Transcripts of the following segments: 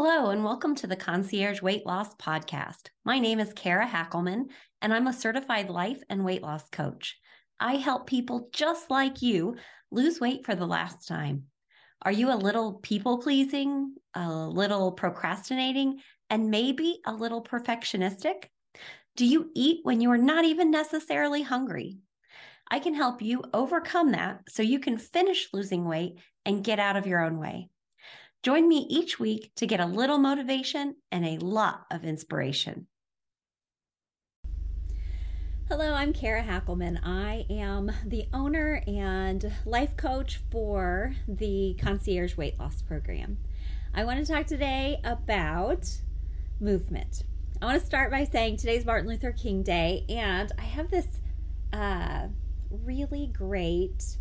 Hello, and welcome to the Concierge Weight Loss Podcast. My name is Kara Hackelman, and I'm a certified life and weight loss coach. I help people just like you lose weight for the last time. Are you a little people pleasing, a little procrastinating, and maybe a little perfectionistic? Do you eat when you are not even necessarily hungry? I can help you overcome that so you can finish losing weight and get out of your own way. Join me each week to get a little motivation and a lot of inspiration. Hello, I'm Kara Hackelman. I am the owner and life coach for the Concierge Weight Loss Program. I want to talk today about movement. I want to start by saying today's Martin Luther King Day, and I have this uh, really great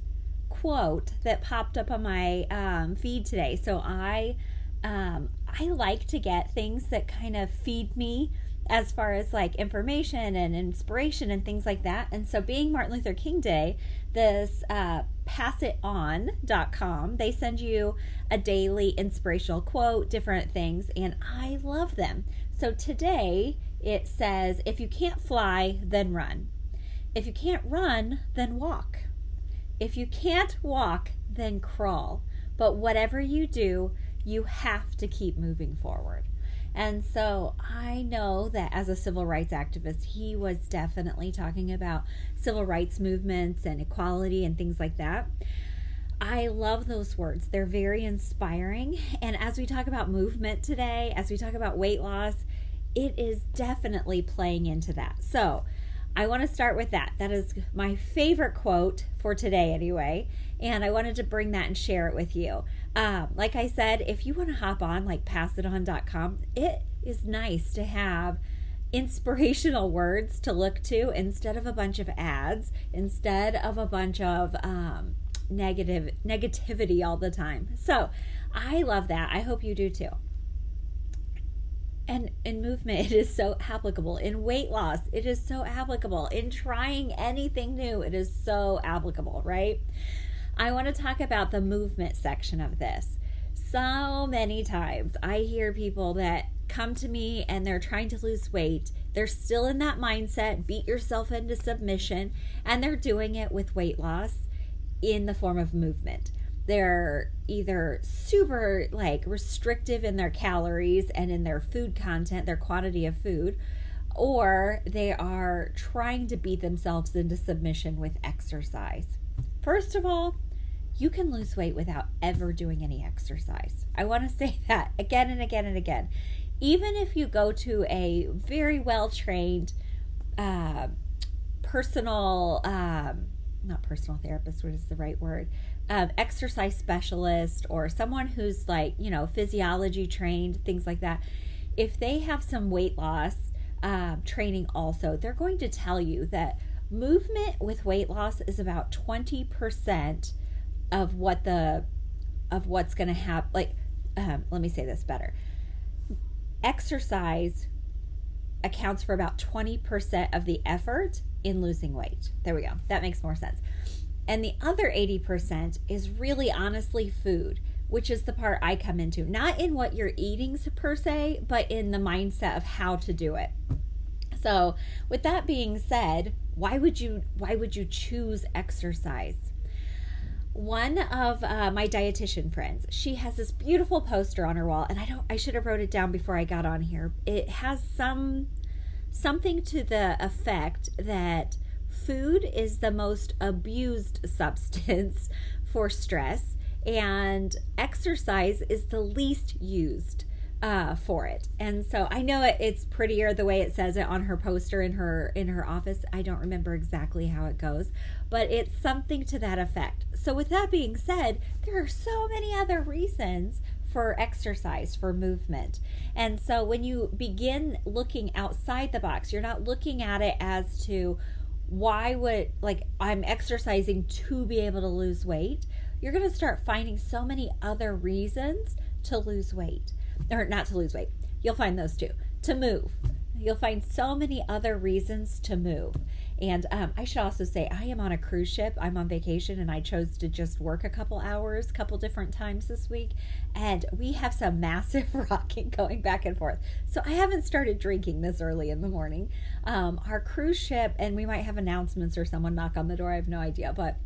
quote that popped up on my um, feed today. So I um, I like to get things that kind of feed me as far as like information and inspiration and things like that. And so being Martin Luther King Day, this uh, passiton.com, they send you a daily inspirational quote, different things, and I love them. So today it says, if you can't fly, then run. If you can't run, then walk. If you can't walk, then crawl. But whatever you do, you have to keep moving forward. And so I know that as a civil rights activist, he was definitely talking about civil rights movements and equality and things like that. I love those words. They're very inspiring. And as we talk about movement today, as we talk about weight loss, it is definitely playing into that. So, I want to start with that. That is my favorite quote for today, anyway. And I wanted to bring that and share it with you. Um, like I said, if you want to hop on like passiton.com, it is nice to have inspirational words to look to instead of a bunch of ads, instead of a bunch of um, negative negativity all the time. So I love that. I hope you do too and in movement it is so applicable. In weight loss it is so applicable. In trying anything new it is so applicable right? I want to talk about the movement section of this. So many times i hear people that come to me and they're trying to lose weight. They're still in that mindset beat yourself into submission and they're doing it with weight loss in the form of movement they're either super like restrictive in their calories and in their food content, their quantity of food, or they are trying to beat themselves into submission with exercise. First of all, you can lose weight without ever doing any exercise. I want to say that again and again and again. Even if you go to a very well trained uh, personal, um, not personal therapist, what is the right word? um, exercise specialist or someone who's like, you know, physiology trained, things like that, if they have some weight loss um, training also, they're going to tell you that movement with weight loss is about 20% of what the of what's going to happen like um, let me say this better exercise accounts for about 20% of the effort in losing weight there we go that makes more sense and the other 80% is really honestly food, which is the part I come into. Not in what you're eating per se, but in the mindset of how to do it. So, with that being said, why would you why would you choose exercise? One of uh, my dietitian friends, she has this beautiful poster on her wall, and I don't I should have wrote it down before I got on here. It has some something to the effect that food is the most abused substance for stress, and exercise is the least used uh, for it. And so I know it, it's prettier the way it says it on her poster in her in her office. I don't remember exactly how it goes, but it's something to that effect. So with that being said, there are so many other reasons for exercise, for movement. And so when you begin looking outside the box, you're not looking at it as to why would like I'm exercising to be able to lose weight, you're going to start finding so many other reasons to lose weight or not to lose weight. You'll find those too. To move. You'll find so many other reasons to move. And um, I should also say, I am on a cruise ship. I'm on vacation and I chose to just work a couple hours, couple different times this week. And we have some massive rocking going back and forth. So I haven't started drinking this early in the morning. Um, our cruise ship, and we might have announcements or someone knock on the door. I have no idea. But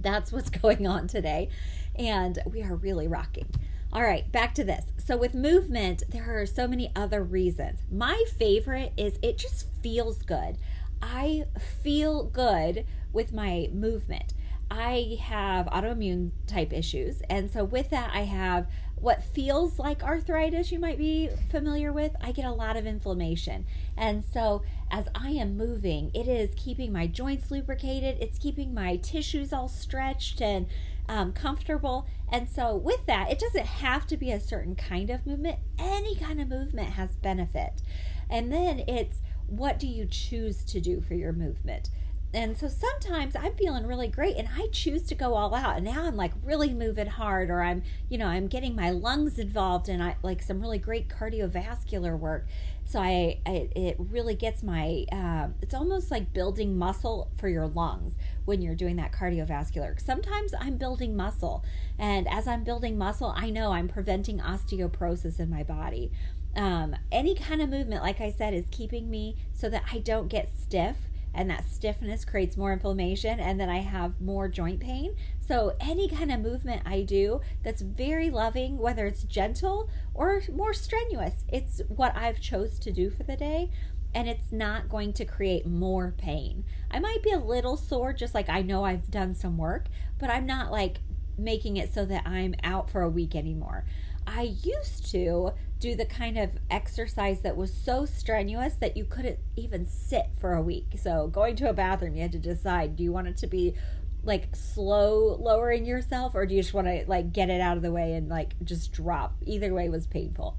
that's what's going on today. And we are really rocking. All right, back to this. So, with movement, there are so many other reasons. My favorite is it just feels good. I feel good with my movement. I have autoimmune type issues. And so, with that, I have what feels like arthritis, you might be familiar with. I get a lot of inflammation. And so, as I am moving, it is keeping my joints lubricated, it's keeping my tissues all stretched and um, comfortable. And so, with that, it doesn't have to be a certain kind of movement, any kind of movement has benefit. And then it's what do you choose to do for your movement? And so sometimes I'm feeling really great and I choose to go all out. And now I'm like really moving hard, or I'm, you know, I'm getting my lungs involved and I like some really great cardiovascular work. So I, I it really gets my, uh, it's almost like building muscle for your lungs when you're doing that cardiovascular. Sometimes I'm building muscle. And as I'm building muscle, I know I'm preventing osteoporosis in my body. Um, any kind of movement, like I said, is keeping me so that I don't get stiff and that stiffness creates more inflammation and then I have more joint pain. So any kind of movement I do that's very loving, whether it's gentle or more strenuous, it's what I've chose to do for the day and it's not going to create more pain. I might be a little sore just like I know I've done some work, but I'm not like making it so that I'm out for a week anymore. I used to do the kind of exercise that was so strenuous that you couldn't even sit for a week. So, going to a bathroom, you had to decide do you want it to be like slow lowering yourself or do you just want to like get it out of the way and like just drop? Either way was painful.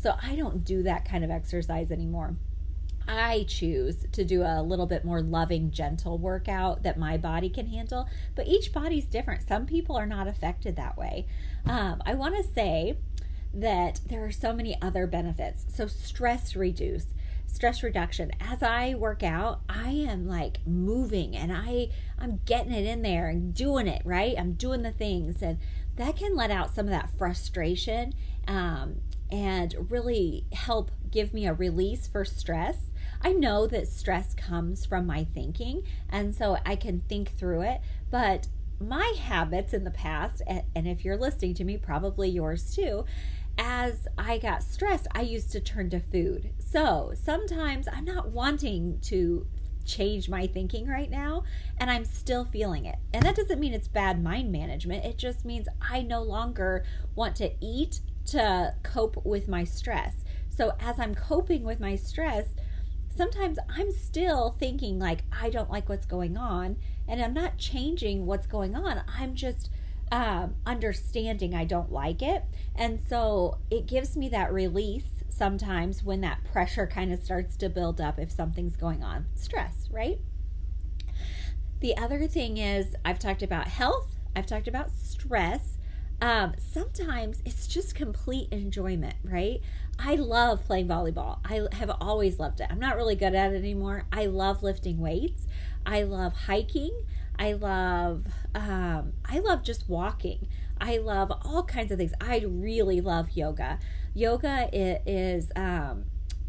So, I don't do that kind of exercise anymore. I choose to do a little bit more loving, gentle workout that my body can handle, but each body's different. Some people are not affected that way. Um, I want to say that there are so many other benefits. So, stress reduce, stress reduction. As I work out, I am like moving and I I'm getting it in there and doing it, right? I'm doing the things and that can let out some of that frustration um, and really help give me a release for stress. I know that stress comes from my thinking, and so I can think through it, but my habits in the past, and if you're listening to me, probably yours too, as I got stressed, I used to turn to food. So sometimes I'm not wanting to change my thinking right now and I'm still feeling it. And that doesn't mean it's bad mind management. It just means I no longer want to eat to cope with my stress. So as I'm coping with my stress, sometimes I'm still thinking like I don't like what's going on and I'm not changing what's going on. I'm just um, understanding I don't like it. And so it gives me that release sometimes when that pressure kind of starts to build up if something's going on. Stress, right? The other thing is, I've talked about health, I've talked about stress. Um, sometimes it's just complete enjoyment, right? I love playing volleyball. I have always loved it. I'm not really good at it anymore. I love lifting weights. I love hiking. I love um, I love just walking. I love all kinds of things. I really love yoga. Yoga is um,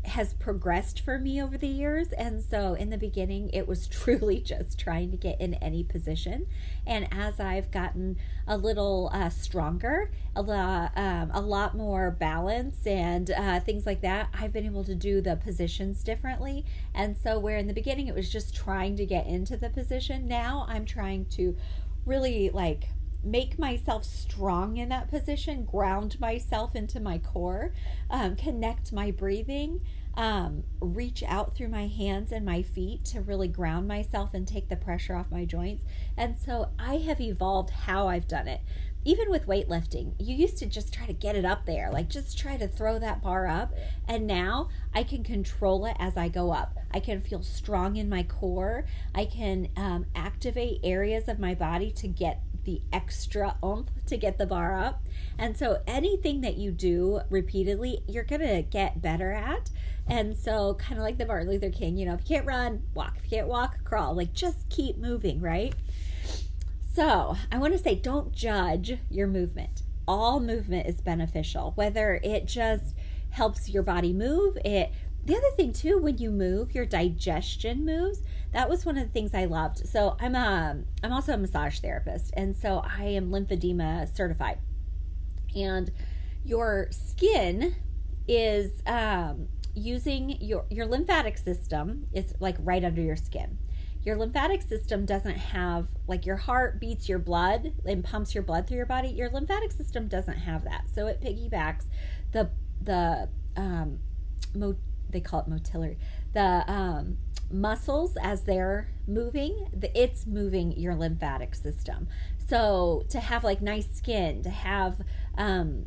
has progressed for me over the years. And so in the beginning, it was truly just trying to get in any position. And as I've gotten a little uh, stronger, a lot, um, a lot more balance and uh, things like that, I've been able to do the positions differently. And so, where in the beginning it was just trying to get into the position, now I'm trying to really like make myself strong in that position, ground myself into my core, um, connect my breathing, um, reach out through my hands and my feet to really ground myself and take the pressure off my joints. And so I have evolved how I've done it. Even with weightlifting, you used to just try to get it up there, like just try to throw that bar up. And now I can control it as I go up. I can feel strong in my core. I can um, activate areas of my body to get the extra oomph to get the bar up. And so anything that you do repeatedly, you're going to get better at. And so, kind of like the Martin Luther King, you know, if you can't run, walk. If you can't walk, crawl. Like, just keep moving, right? So, I want to say don't judge your movement. All movement is beneficial, whether it just helps your body move, it the other thing too when you move your digestion moves that was one of the things i loved. So i'm a i'm also a massage therapist and so i am lymphedema certified. And your skin is um, using your your lymphatic system is like right under your skin. Your lymphatic system doesn't have like your heart beats your blood and pumps your blood through your body. Your lymphatic system doesn't have that. So it piggybacks the the um mo- they call it motility the um muscles as they're moving the, it's moving your lymphatic system so to have like nice skin to have um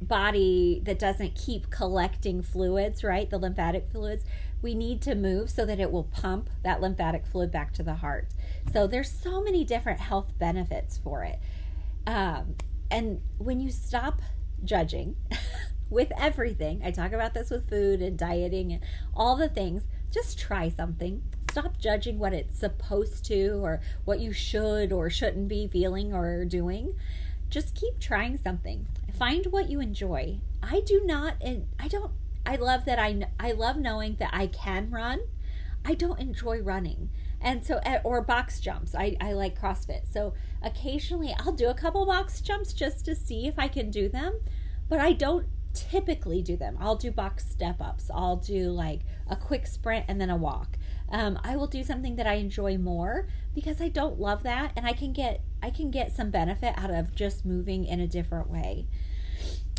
body that doesn't keep collecting fluids right the lymphatic fluids we need to move so that it will pump that lymphatic fluid back to the heart. So there's so many different health benefits for it. Um, and when you stop judging with everything, I talk about this with food and dieting and all the things, just try something. Stop judging what it's supposed to or what you should or shouldn't be feeling or doing. Just keep trying something. Find what you enjoy. I do not, and I don't I love that I I love knowing that I can run. I don't enjoy running. And so eh, or box jumps. I I like CrossFit. So occasionally I'll do a couple box jumps just to see if I can do them, but I don't typically do them. I'll do box step ups. I'll do like a quick sprint and then a walk. Um, I will do something that I enjoy more because I don't love that, and I can get I can get some benefit out of just moving in a different way.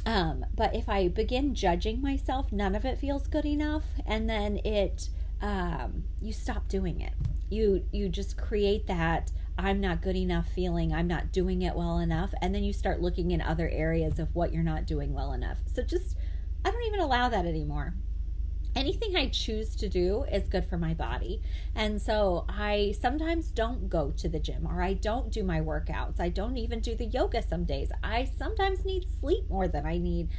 Um, but if I begin judging myself, none of it feels good enough, and then it um, you stop doing it. You you just create that I'm not good enough feeling. I'm not doing it well enough, and then you start looking in other areas of what you're not doing well enough. So just I don't even allow that anymore anything I choose to do is good for my body. And so I sometimes don't go to the gym or I don't do my workouts. I don't even do the yoga some days. I sometimes need sleep more than I need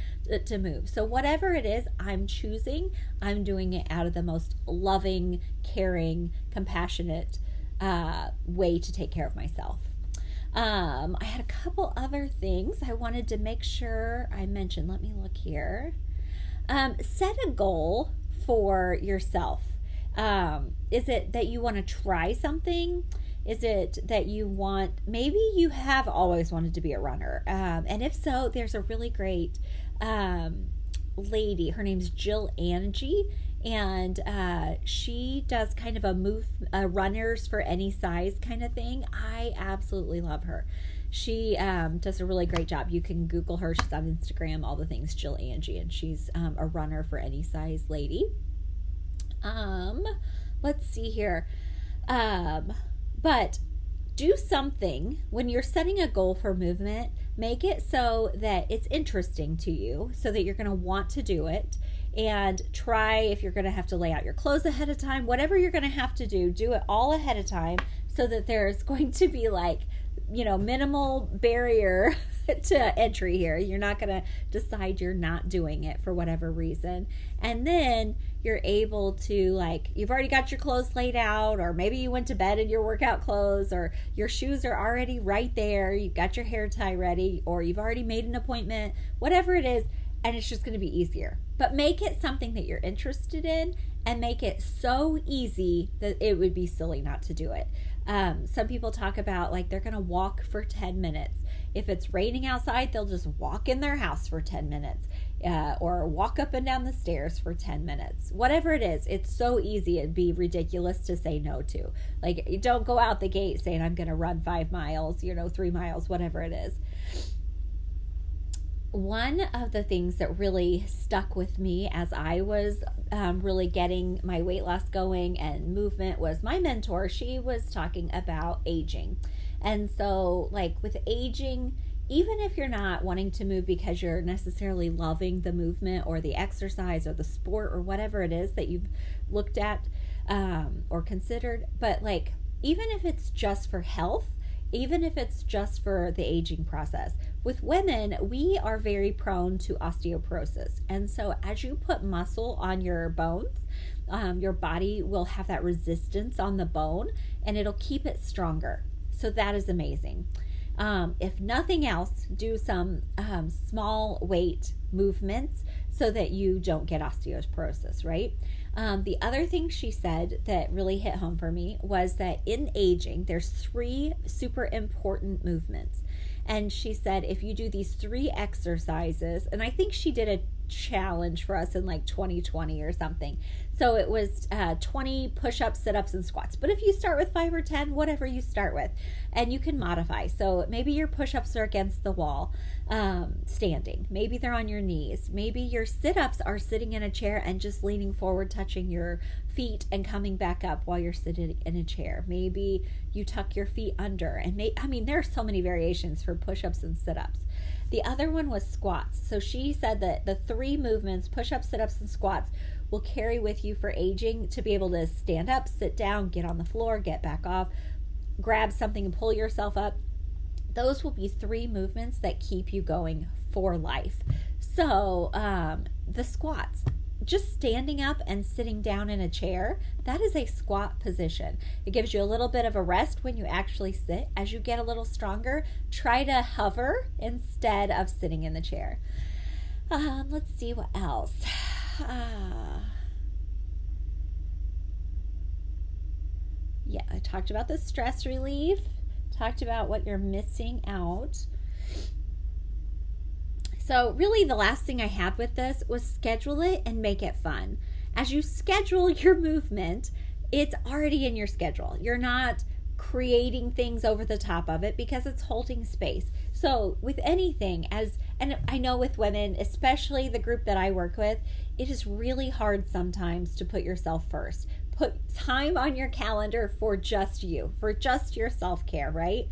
to move. So whatever it is I'm choosing, I'm doing it out of the most loving, caring, compassionate uh, way to take care of myself. Um, I had a couple other things I wanted to make sure I mentioned. Let me look here. Um, set a goal for yourself? Um, is it that you want to try something? Is it that you want, maybe you have always wanted to be a runner? Um, and if so, there's a really great um, lady. Her name's Jill Angie. And uh, she does kind of a move, uh, runners for any size kind of thing. I absolutely love her. She um, does a really great job. You can Google her. She's on Instagram, all the things, Jill Angie, and she's um, a runner for any size lady. Um, let's see here. Um, but do something when you're setting a goal for movement, make it so that it's interesting to you, so that you're going to want to do it. And try if you're going to have to lay out your clothes ahead of time, whatever you're going to have to do, do it all ahead of time so that there's going to be like you know, minimal barrier to entry here. You're not going to decide you're not doing it for whatever reason. And then you're able to, like, you've already got your clothes laid out, or maybe you went to bed in your workout clothes, or your shoes are already right there. You've got your hair tie ready, or you've already made an appointment, whatever it is. And it's just going to be easier. But make it something that you're interested in and make it so easy that it would be silly not to do it. Um, some people talk about like they're going to walk for 10 minutes. If it's raining outside, they'll just walk in their house for 10 minutes uh, or walk up and down the stairs for 10 minutes. Whatever it is, it's so easy. It'd be ridiculous to say no to. Like, don't go out the gate saying, I'm going to run five miles, you know, three miles, whatever it is one of the things that really stuck with me as I was um, really getting my weight loss going and movement was my mentor. She was talking about aging. And so, like with aging, even if you're not wanting to move because you're necessarily loving the movement or the exercise or the sport or whatever it is that you've looked at um, or considered, but like even if it's just for health, even if it's just for the aging process, with women, we are very prone to osteoporosis. And so, as you put muscle on your bones, um, your body will have that resistance on the bone and it'll keep it stronger. So, that is amazing. Um, if nothing else, do some um, small weight movements so that you don't get osteoporosis, right? Um, the other thing she said that really hit home for me was that in aging, there's three super important movements. And she said, if you do these three exercises, and I think she did a challenge for us in like 2020 or something. So it was uh, 20 push ups, sit ups, and squats. But if you start with five or 10, whatever you start with, and you can modify. So maybe your push ups are against the wall, um, standing. Maybe they're on your knees. Maybe your sit ups are sitting in a chair and just leaning forward, touching your feet and coming back up while you're sitting in a chair. Maybe you tuck your feet under. And may, I mean, there are so many variations for push ups and sit ups. The other one was squats. So she said that the three movements push ups, sit ups, and squats will carry with you for aging to be able to stand up, sit down, get on the floor, get back off, grab something and pull yourself up. Those will be three movements that keep you going for life. So, um, the squats, just standing up and sitting down in a chair, that is a squat position. It gives you a little bit of a rest when you actually sit. As you get a little stronger, try to hover instead of sitting in the chair. Um, let's see what else. Uh, yeah, I talked about the stress relief, talked about what you're missing out. So, really, the last thing I had with this was schedule it and make it fun. As you schedule your movement, it's already in your schedule. You're not creating things over the top of it because it's holding space. So, with anything, as and I know with women, especially the group that I work with, it is really hard sometimes to put yourself first. Put time on your calendar for just you, for just your self care, right?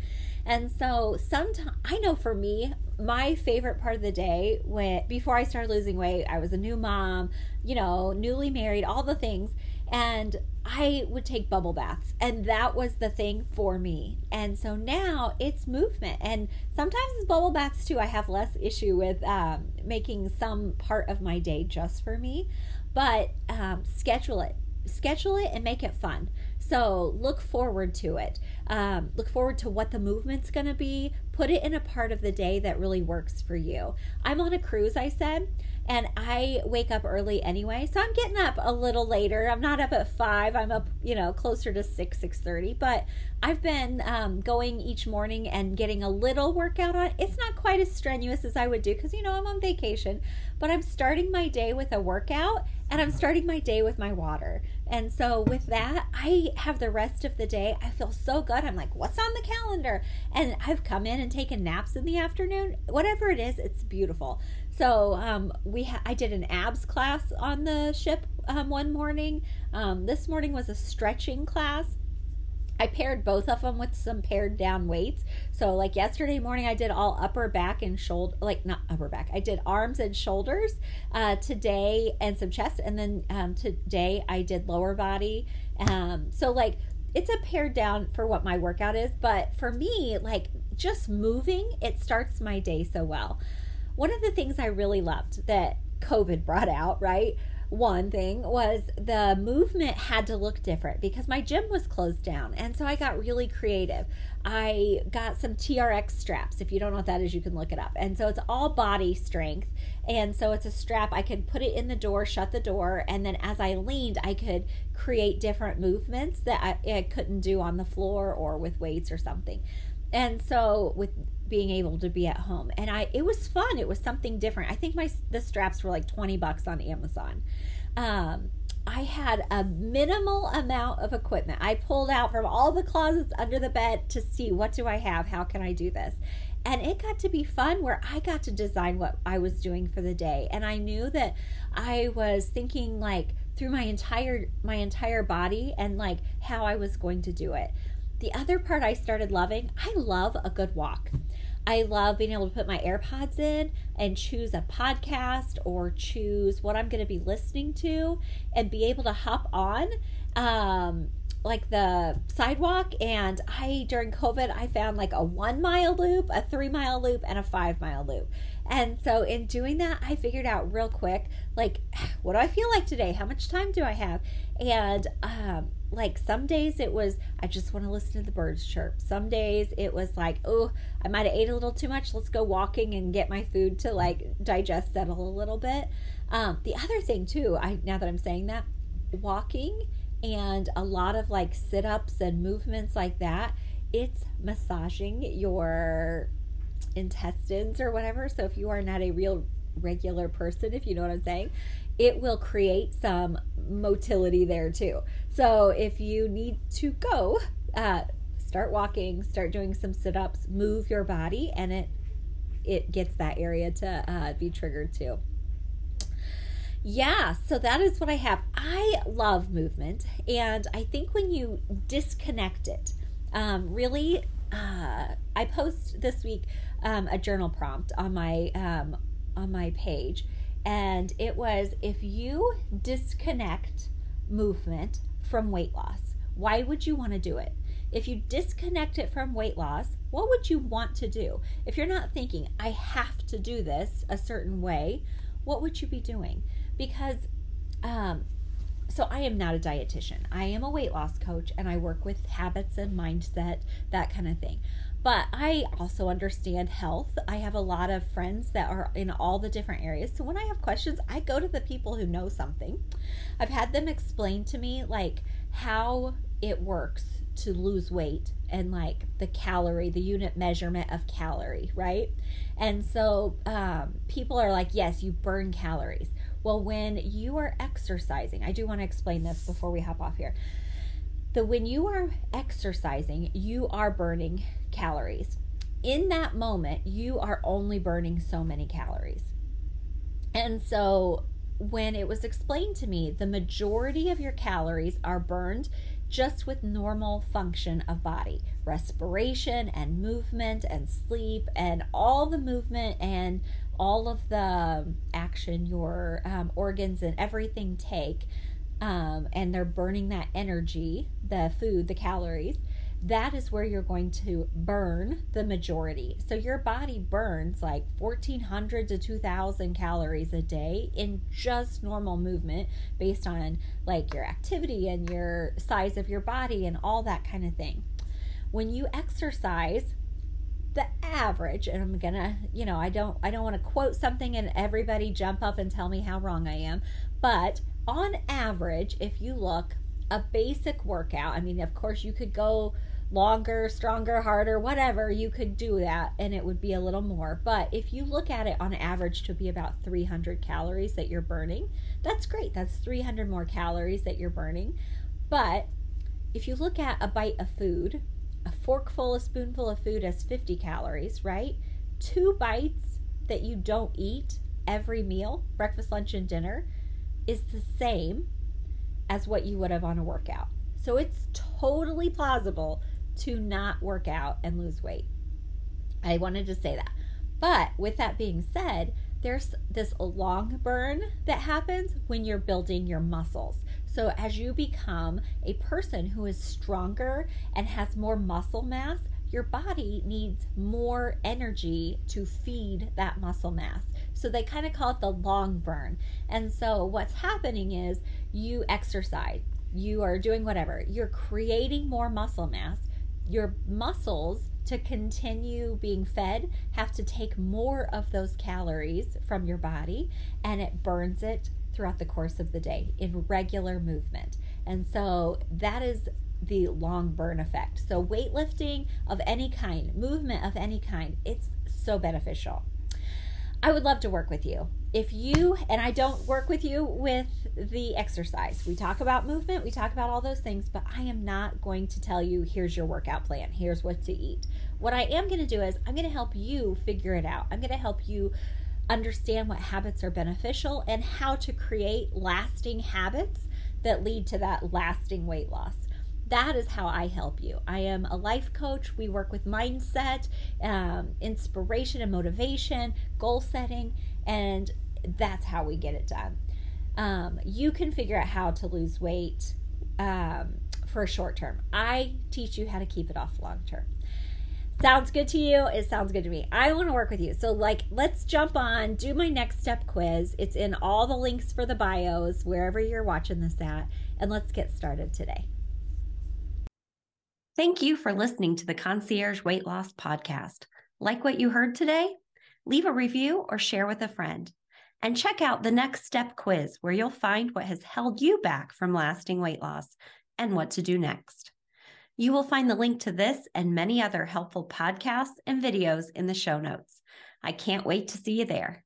And so sometimes I know for me, my favorite part of the day when before I started losing weight, I was a new mom, you know, newly married, all the things and I would take bubble baths, and that was the thing for me. And so now it's movement, and sometimes it's bubble baths too. I have less issue with um, making some part of my day just for me, but um, schedule it, schedule it, and make it fun. So look forward to it. Um, look forward to what the movement's going to be. Put it in a part of the day that really works for you. I'm on a cruise, I said and I wake up early anyway. So I'm getting up a little later. I'm not up at five. I'm up, you know, closer to six, six thirty. But I've been um, going each morning and getting a little workout on. It's not quite as strenuous as I would do because you know I'm on vacation. But I'm starting my day with a workout and I'm starting my day with my water. And so with that, I have the rest of the day. I feel so good. I'm like, what's on the calendar? And I've come in and taken naps in the afternoon. Whatever it is, it's beautiful. So um, we ha- I did an abs class on the ship um, one morning. Um, this morning was a stretching class. I paired both of them with some pared down weights. So, like yesterday morning, I did all upper back and shoulder, like not upper back, I did arms and shoulders uh, today and some chest. And then um, today I did lower body. Um, so, like, it's a pared down for what my workout is. But for me, like, just moving, it starts my day so well. One of the things I really loved that COVID brought out, right? One thing was the movement had to look different because my gym was closed down. And so I got really creative. I got some TRX straps. If you don't know what that is, you can look it up. And so it's all body strength. And so it's a strap. I could put it in the door, shut the door, and then as I leaned, I could create different movements that I, I couldn't do on the floor or with weights or something. And so with being able to be at home and i it was fun it was something different i think my the straps were like 20 bucks on amazon um I had a minimal amount of equipment. I pulled out from all the closets under the bed to see what do I have? How can I do this? And it got to be fun where I got to design what I was doing for the day. And I knew that I was thinking like through my entire my entire body and like how I was going to do it. The other part I started loving, I love a good walk. I love being able to put my AirPods in and choose a podcast or choose what I'm going to be listening to and be able to hop on um like the sidewalk. And i during covid i found like a one mile loop a three mile loop and a five mile loop. And so in doing that i figured out real quick like what do i feel like today? How much time do i have? And um like some days it was i just want to listen to the birds chirp. Some days it was like oh i might have ate a little too much. Let's go walking and get my food to like digest settle a little bit. Um, the other thing too i now that i'm saying that walking and a lot of like sit-ups and movements like that it's massaging your intestines or whatever. So if you are not a real regular person if you know what i'm saying it will create some motility there too so if you need to go uh, start walking start doing some sit-ups move your body and it it gets that area to uh, be triggered too yeah, so that is what I have. I love movement, and I think when you disconnect it, um, really, uh, I post this week um, a journal prompt on my um, on my page, and it was if you disconnect movement from weight loss, why would you want to do it? If you disconnect it from weight loss, what would you want to do? If you're not thinking, I have to do this a certain way, what would you be doing? because um, so I am not a dietitian. I am a weight loss coach and I work with habits and mindset, that kind of thing. But I also understand health. I have a lot of friends that are in all the different areas. So when I have questions, I go to the people who know something. I've had them explain to me like how it works to lose weight and like the calorie, the unit measurement of calorie, right? And so um, people are like, yes, you burn calories. Well, when you are exercising, I do want to explain this before we hop off here. The when you are exercising, you are burning calories. In that moment, you are only burning so many calories. And so when it was explained to me, the majority of your calories are burned just with normal function of body respiration and movement and sleep and all the movement and all of the action your um, organs and everything take, um, and they're burning that energy, the food, the calories, that is where you're going to burn the majority. So your body burns like 1400 to 2000 calories a day in just normal movement based on like your activity and your size of your body and all that kind of thing. When you exercise, the average and i'm gonna you know i don't i don't want to quote something and everybody jump up and tell me how wrong i am but on average if you look a basic workout i mean of course you could go longer stronger harder whatever you could do that and it would be a little more. But if you look at it on average to be about 300 calories that you're burning that's great. That's 300 more calories that you're burning. But if you look at a bite of food a forkful, a spoonful of food has 50 calories, right? Two bites that you don't eat every meal, breakfast, lunch, and dinner, is the same as what you would have on a workout. So it's totally plausible to not work out and lose weight. I wanted to say that. But with that being said, there's this long burn that happens when you're building your muscles. So, as you become a person who is stronger and has more muscle mass, your body needs more energy to feed that muscle mass. So, they kind of call it the long burn. And so, what's happening is you exercise, you are doing whatever, you're creating more muscle mass. Your muscles to continue being fed have to take more of those calories from your body and it burns it throughout the course of the day in regular movement. And so that is the long burn effect. So, weightlifting of any kind, movement of any kind, it's so beneficial. I would love to work with you. If you, and I don't work with you with the exercise, we talk about movement, we talk about all those things, but I am not going to tell you, here's your workout plan, here's what to eat. What I am going to do is, I'm going to help you figure it out. I'm going to help you understand what habits are beneficial and how to create lasting habits that lead to that lasting weight loss. That is how I help you. I am a life coach. We work with mindset, um, inspiration, and motivation, goal setting, and that's how we get it done. Um, you can figure out how to lose weight um, for a short term. I teach you how to keep it off long term. Sounds good to you? It sounds good to me. I want to work with you. So, like, let's jump on, do my next step quiz. It's in all the links for the bios, wherever you're watching this at, and let's get started today. Thank you for listening to the Concierge Weight Loss Podcast. Like what you heard today? Leave a review or share with a friend. And check out the next step quiz, where you'll find what has held you back from lasting weight loss and what to do next. You will find the link to this and many other helpful podcasts and videos in the show notes. I can't wait to see you there.